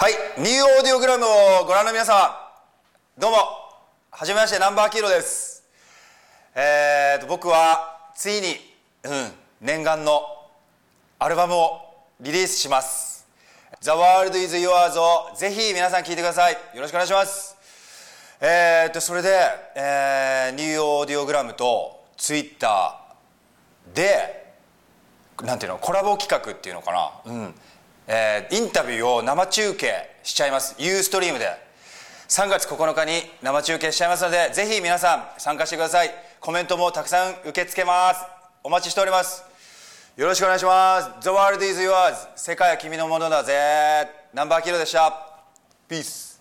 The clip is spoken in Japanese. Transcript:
はい、ニューオーディオグラムをご覧の皆様どうもはじめましてナンバーキーロです。えーと僕はついに、うん、念願のアルバムをリリースします「The World is Yours」をぜひ皆さん聴いてください。よろしくお願いします。えーとそれで、えー、ニューオーディオグラムとツイッターでなんていうのコラボ企画っていうのかな。うん。えー、インタビューを生中継しちゃいます。ユーストリームで。3月9日に生中継しちゃいますのでぜひ皆さん参加してください。コメントもたくさん受け付けます。お待ちしております。よろしくお願いします。The world is yours 世界は君のものだぜ。ナンバーキロでした。Peace